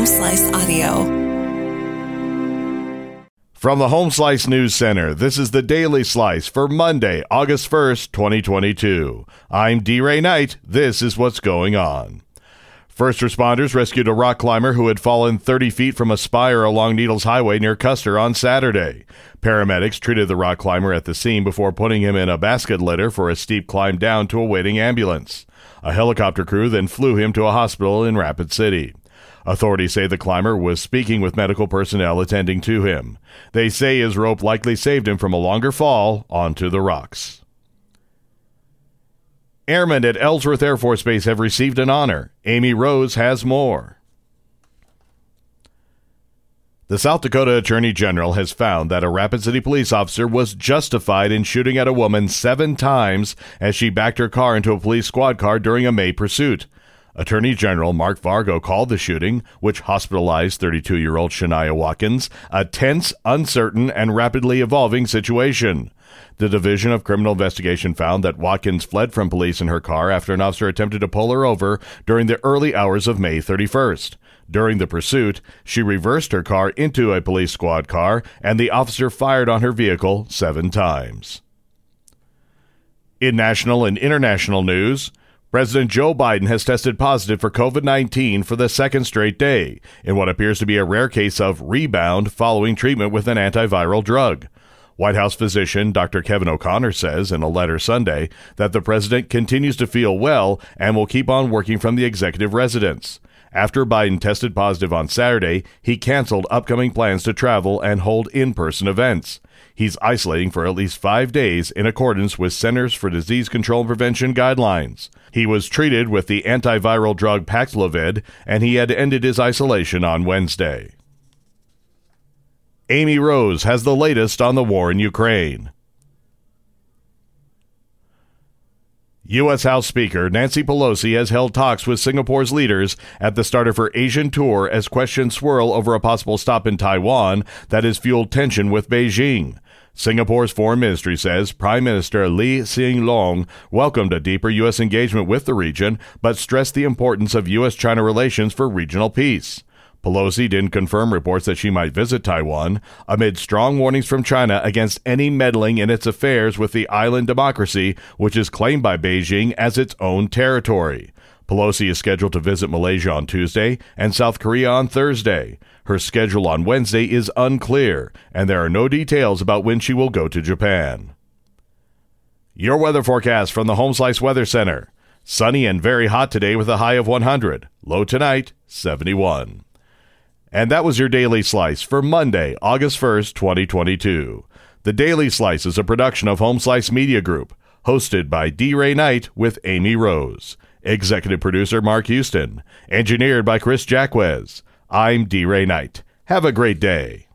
Home Slice Audio. From the Home Slice News Center, this is the Daily Slice for Monday, August 1st, 2022. I'm D. Ray Knight. This is what's going on. First responders rescued a rock climber who had fallen 30 feet from a spire along Needles Highway near Custer on Saturday. Paramedics treated the rock climber at the scene before putting him in a basket litter for a steep climb down to a waiting ambulance. A helicopter crew then flew him to a hospital in Rapid City. Authorities say the climber was speaking with medical personnel attending to him. They say his rope likely saved him from a longer fall onto the rocks. Airmen at Ellsworth Air Force Base have received an honor. Amy Rose has more. The South Dakota Attorney General has found that a Rapid City police officer was justified in shooting at a woman seven times as she backed her car into a police squad car during a May pursuit. Attorney General Mark Vargo called the shooting, which hospitalized 32 year old Shania Watkins, a tense, uncertain, and rapidly evolving situation. The Division of Criminal Investigation found that Watkins fled from police in her car after an officer attempted to pull her over during the early hours of May 31st. During the pursuit, she reversed her car into a police squad car, and the officer fired on her vehicle seven times. In national and international news, President Joe Biden has tested positive for COVID 19 for the second straight day, in what appears to be a rare case of rebound following treatment with an antiviral drug. White House physician Dr. Kevin O'Connor says in a letter Sunday that the president continues to feel well and will keep on working from the executive residence. After Biden tested positive on Saturday, he canceled upcoming plans to travel and hold in person events. He's isolating for at least five days in accordance with Centers for Disease Control and Prevention guidelines. He was treated with the antiviral drug Paxlovid, and he had ended his isolation on Wednesday. Amy Rose has the latest on the war in Ukraine. U.S. House Speaker Nancy Pelosi has held talks with Singapore's leaders at the start of her Asian tour as questions swirl over a possible stop in Taiwan that has fueled tension with Beijing. Singapore's foreign ministry says Prime Minister Lee Hsien Loong welcomed a deeper U.S. engagement with the region, but stressed the importance of U.S. China relations for regional peace. Pelosi didn't confirm reports that she might visit Taiwan amid strong warnings from China against any meddling in its affairs with the island democracy, which is claimed by Beijing as its own territory. Pelosi is scheduled to visit Malaysia on Tuesday and South Korea on Thursday. Her schedule on Wednesday is unclear, and there are no details about when she will go to Japan. Your weather forecast from the Home Slice Weather Center. Sunny and very hot today with a high of 100. Low tonight, 71. And that was your Daily Slice for Monday, August 1st, 2022. The Daily Slice is a production of Home Slice Media Group, hosted by D. Ray Knight with Amy Rose. Executive producer Mark Houston. Engineered by Chris Jacquez. I'm D. Ray Knight. Have a great day.